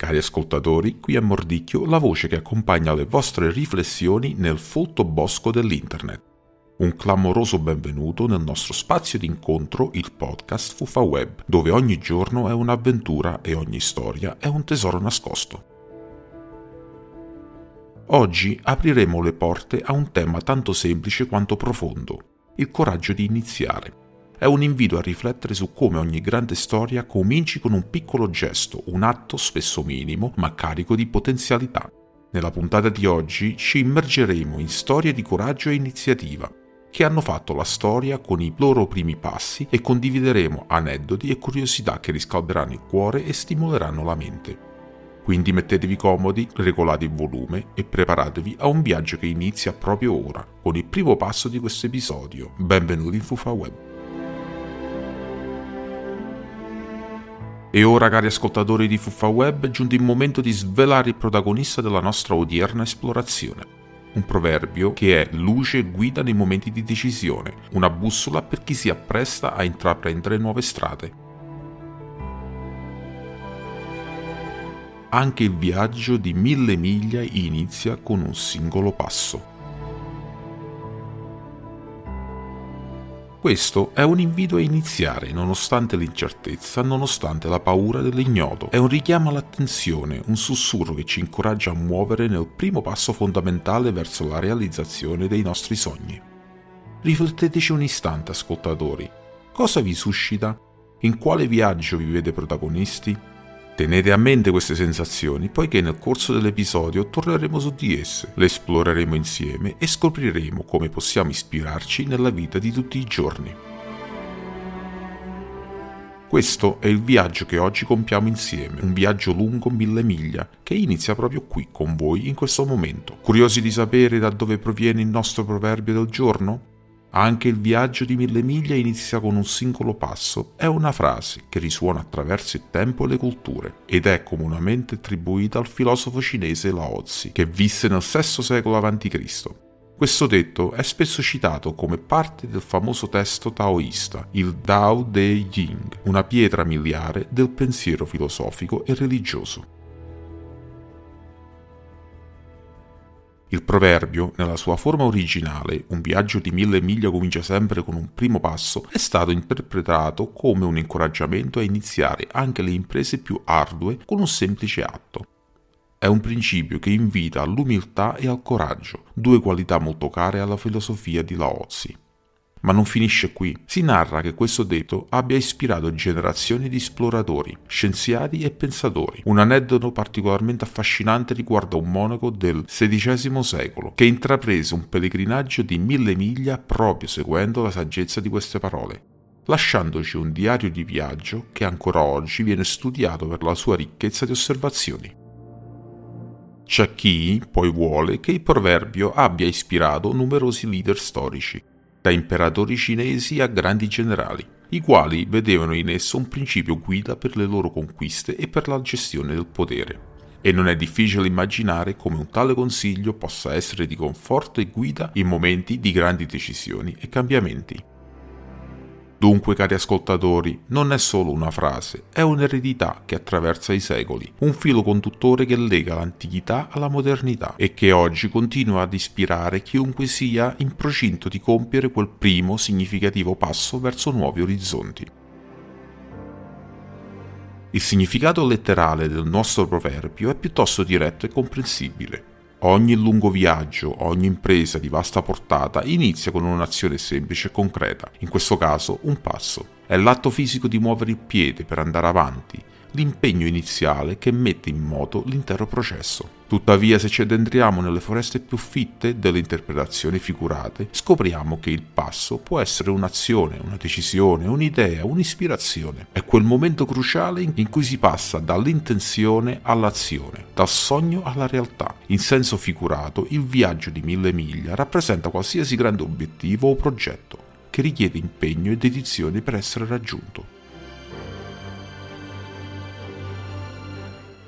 Cari ascoltatori, qui è Mordicchio, la voce che accompagna le vostre riflessioni nel folto bosco dell'Internet. Un clamoroso benvenuto nel nostro spazio di incontro, il podcast Fufa Web, dove ogni giorno è un'avventura e ogni storia è un tesoro nascosto. Oggi apriremo le porte a un tema tanto semplice quanto profondo, il coraggio di iniziare. È un invito a riflettere su come ogni grande storia cominci con un piccolo gesto, un atto spesso minimo, ma carico di potenzialità. Nella puntata di oggi ci immergeremo in storie di coraggio e iniziativa, che hanno fatto la storia con i loro primi passi e condivideremo aneddoti e curiosità che riscalderanno il cuore e stimoleranno la mente. Quindi mettetevi comodi, regolate il volume e preparatevi a un viaggio che inizia proprio ora, con il primo passo di questo episodio. Benvenuti in Fufa Web. E ora, cari ascoltatori di Fuffa Web, è giunto il momento di svelare il protagonista della nostra odierna esplorazione. Un proverbio che è luce e guida nei momenti di decisione, una bussola per chi si appresta a intraprendere nuove strade. Anche il viaggio di mille miglia inizia con un singolo passo. Questo è un invito a iniziare nonostante l'incertezza, nonostante la paura dell'ignoto. È un richiamo all'attenzione, un sussurro che ci incoraggia a muovere nel primo passo fondamentale verso la realizzazione dei nostri sogni. Rifletteteci un istante, ascoltatori. Cosa vi suscita? In quale viaggio vi vede protagonisti? Tenete a mente queste sensazioni, poiché nel corso dell'episodio torneremo su di esse, le esploreremo insieme e scopriremo come possiamo ispirarci nella vita di tutti i giorni. Questo è il viaggio che oggi compiamo insieme, un viaggio lungo mille miglia, che inizia proprio qui con voi in questo momento. Curiosi di sapere da dove proviene il nostro proverbio del giorno? Anche il viaggio di mille miglia inizia con un singolo passo, è una frase che risuona attraverso il tempo e le culture ed è comunemente attribuita al filosofo cinese Lao Tzu, che visse nel VI secolo a.C. Questo detto è spesso citato come parte del famoso testo taoista, il Tao De Jing, una pietra miliare del pensiero filosofico e religioso. Il proverbio, nella sua forma originale, un viaggio di mille miglia comincia sempre con un primo passo, è stato interpretato come un incoraggiamento a iniziare anche le imprese più ardue con un semplice atto. È un principio che invita all'umiltà e al coraggio, due qualità molto care alla filosofia di Lao Tzu. Ma non finisce qui. Si narra che questo detto abbia ispirato generazioni di esploratori, scienziati e pensatori. Un aneddoto particolarmente affascinante riguarda un monaco del XVI secolo che intraprese un pellegrinaggio di mille miglia proprio seguendo la saggezza di queste parole lasciandoci un diario di viaggio che ancora oggi viene studiato per la sua ricchezza di osservazioni. C'è chi poi vuole che il proverbio abbia ispirato numerosi leader storici, da imperatori cinesi a grandi generali, i quali vedevano in esso un principio guida per le loro conquiste e per la gestione del potere. E non è difficile immaginare come un tale consiglio possa essere di conforto e guida in momenti di grandi decisioni e cambiamenti. Dunque, cari ascoltatori, non è solo una frase, è un'eredità che attraversa i secoli, un filo conduttore che lega l'antichità alla modernità e che oggi continua ad ispirare chiunque sia in procinto di compiere quel primo significativo passo verso nuovi orizzonti. Il significato letterale del nostro proverbio è piuttosto diretto e comprensibile. Ogni lungo viaggio, ogni impresa di vasta portata inizia con un'azione semplice e concreta, in questo caso un passo. È l'atto fisico di muovere il piede per andare avanti, l'impegno iniziale che mette in moto l'intero processo. Tuttavia, se ci addentriamo nelle foreste più fitte delle interpretazioni figurate, scopriamo che il passo può essere un'azione, una decisione, un'idea, un'ispirazione. È quel momento cruciale in cui si passa dall'intenzione all'azione, dal sogno alla realtà. In senso figurato, il viaggio di mille miglia rappresenta qualsiasi grande obiettivo o progetto che richiede impegno e dedizione per essere raggiunto.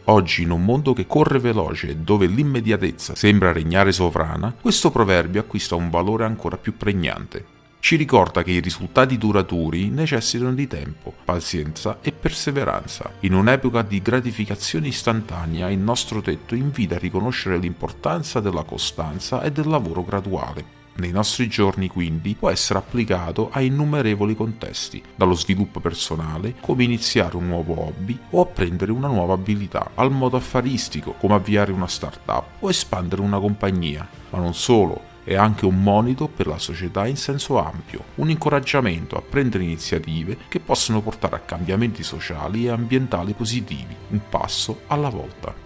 Oggi, in un mondo che corre veloce e dove l'immediatezza sembra regnare sovrana, questo proverbio acquista un valore ancora più pregnante. Ci ricorda che i risultati duraturi necessitano di tempo, pazienza e perseveranza. In un'epoca di gratificazione istantanea, il nostro tetto invita a riconoscere l'importanza della costanza e del lavoro graduale. Nei nostri giorni quindi può essere applicato a innumerevoli contesti, dallo sviluppo personale, come iniziare un nuovo hobby o apprendere una nuova abilità, al modo affaristico, come avviare una startup o espandere una compagnia, ma non solo, è anche un monito per la società in senso ampio, un incoraggiamento a prendere iniziative che possono portare a cambiamenti sociali e ambientali positivi, un passo alla volta.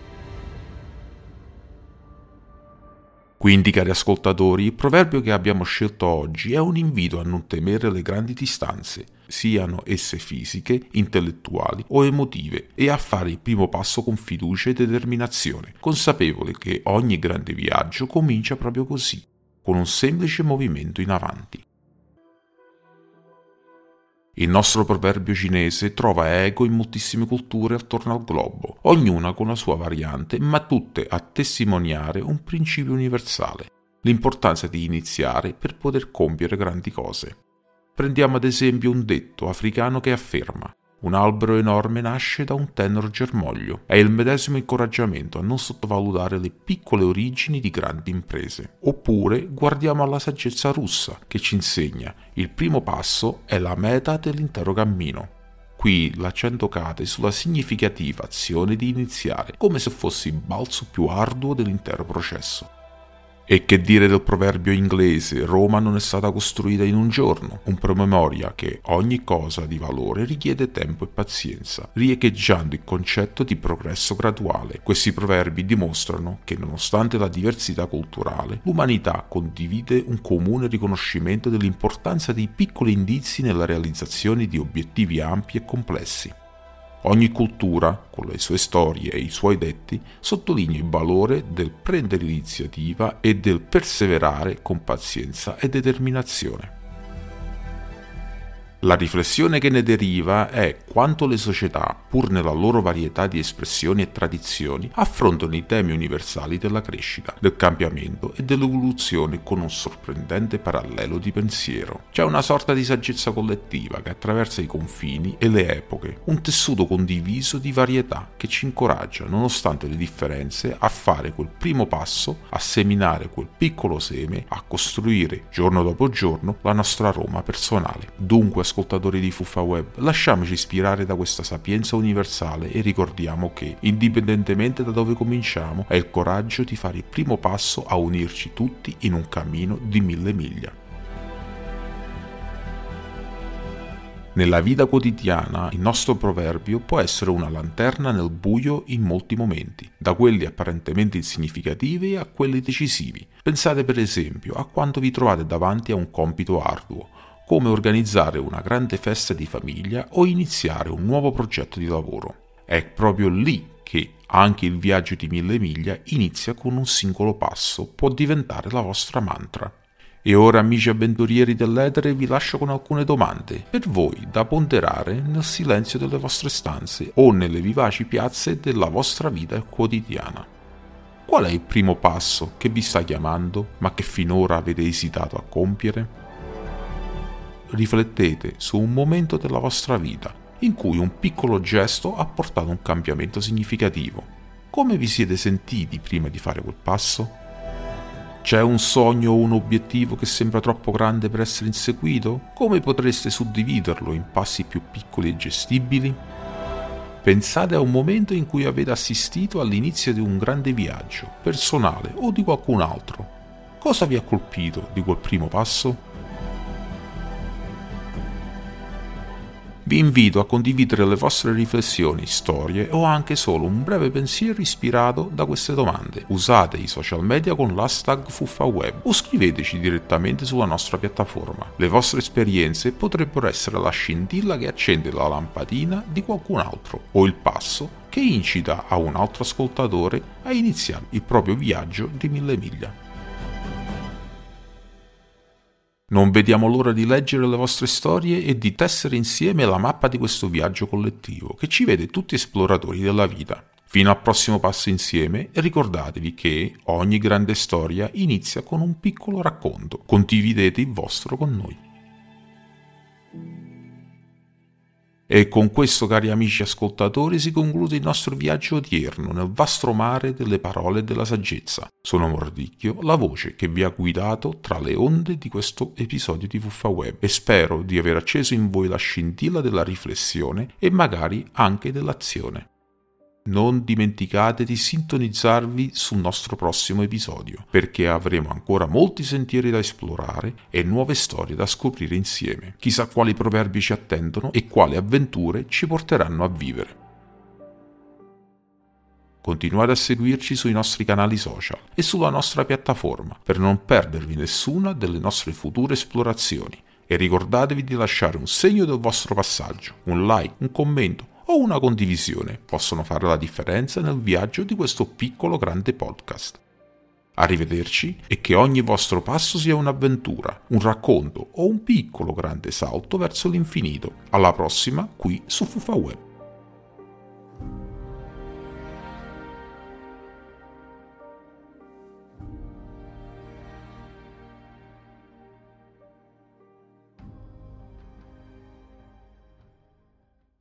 Quindi, cari ascoltatori, il proverbio che abbiamo scelto oggi è un invito a non temere le grandi distanze, siano esse fisiche, intellettuali o emotive, e a fare il primo passo con fiducia e determinazione, consapevole che ogni grande viaggio comincia proprio così, con un semplice movimento in avanti. Il nostro proverbio cinese trova eco in moltissime culture attorno al globo, ognuna con la sua variante, ma tutte a testimoniare un principio universale, l'importanza di iniziare per poter compiere grandi cose. Prendiamo ad esempio un detto africano che afferma un albero enorme nasce da un tenero germoglio. È il medesimo incoraggiamento a non sottovalutare le piccole origini di grandi imprese. Oppure guardiamo alla saggezza russa che ci insegna il primo passo è la meta dell'intero cammino. Qui l'accento cade sulla significativa azione di iniziare, come se fosse il balzo più arduo dell'intero processo. E che dire del proverbio inglese Roma non è stata costruita in un giorno, un promemoria che ogni cosa di valore richiede tempo e pazienza, riecheggiando il concetto di progresso graduale. Questi proverbi dimostrano che nonostante la diversità culturale, l'umanità condivide un comune riconoscimento dell'importanza dei piccoli indizi nella realizzazione di obiettivi ampi e complessi. Ogni cultura, con le sue storie e i suoi detti, sottolinea il valore del prendere iniziativa e del perseverare con pazienza e determinazione. La riflessione che ne deriva è quanto le società, pur nella loro varietà di espressioni e tradizioni, affrontano i temi universali della crescita, del cambiamento e dell'evoluzione con un sorprendente parallelo di pensiero. C'è una sorta di saggezza collettiva che attraversa i confini e le epoche, un tessuto condiviso di varietà che ci incoraggia, nonostante le differenze, a fare quel primo passo, a seminare quel piccolo seme, a costruire giorno dopo giorno la nostra Roma personale. Dunque, ascoltatori di Fuffa Web, lasciamoci ispirare da questa sapienza universale e ricordiamo che, indipendentemente da dove cominciamo, è il coraggio di fare il primo passo a unirci tutti in un cammino di mille miglia. Nella vita quotidiana il nostro proverbio può essere una lanterna nel buio in molti momenti, da quelli apparentemente insignificativi a quelli decisivi. Pensate per esempio a quando vi trovate davanti a un compito arduo, come organizzare una grande festa di famiglia o iniziare un nuovo progetto di lavoro. È proprio lì che anche il viaggio di mille miglia inizia con un singolo passo, può diventare la vostra mantra. E ora, amici avventurieri dell'etere, vi lascio con alcune domande per voi da ponderare nel silenzio delle vostre stanze o nelle vivaci piazze della vostra vita quotidiana. Qual è il primo passo che vi sta chiamando, ma che finora avete esitato a compiere? Riflettete su un momento della vostra vita in cui un piccolo gesto ha portato un cambiamento significativo. Come vi siete sentiti prima di fare quel passo? C'è un sogno o un obiettivo che sembra troppo grande per essere inseguito? Come potreste suddividerlo in passi più piccoli e gestibili? Pensate a un momento in cui avete assistito all'inizio di un grande viaggio, personale o di qualcun altro. Cosa vi ha colpito di quel primo passo? Vi invito a condividere le vostre riflessioni, storie o anche solo un breve pensiero ispirato da queste domande. Usate i social media con l'hashtag FuffaWeb o scriveteci direttamente sulla nostra piattaforma. Le vostre esperienze potrebbero essere la scintilla che accende la lampadina di qualcun altro o il passo che incita a un altro ascoltatore a iniziare il proprio viaggio di mille miglia. Non vediamo l'ora di leggere le vostre storie e di tessere insieme la mappa di questo viaggio collettivo che ci vede tutti esploratori della vita. Fino al prossimo passo insieme ricordatevi che ogni grande storia inizia con un piccolo racconto. Condividete il vostro con noi. E con questo, cari amici ascoltatori, si conclude il nostro viaggio odierno nel vasto mare delle parole e della saggezza. Sono Mordicchio, la voce che vi ha guidato tra le onde di questo episodio di Fuffa Web e spero di aver acceso in voi la scintilla della riflessione e magari anche dell'azione non dimenticate di sintonizzarvi sul nostro prossimo episodio, perché avremo ancora molti sentieri da esplorare e nuove storie da scoprire insieme. Chissà quali proverbi ci attendono e quali avventure ci porteranno a vivere. Continuate a seguirci sui nostri canali social e sulla nostra piattaforma per non perdervi nessuna delle nostre future esplorazioni e ricordatevi di lasciare un segno del vostro passaggio, un like, un commento o una condivisione possono fare la differenza nel viaggio di questo piccolo grande podcast. Arrivederci e che ogni vostro passo sia un'avventura, un racconto o un piccolo grande salto verso l'infinito. Alla prossima qui su Fufa Web.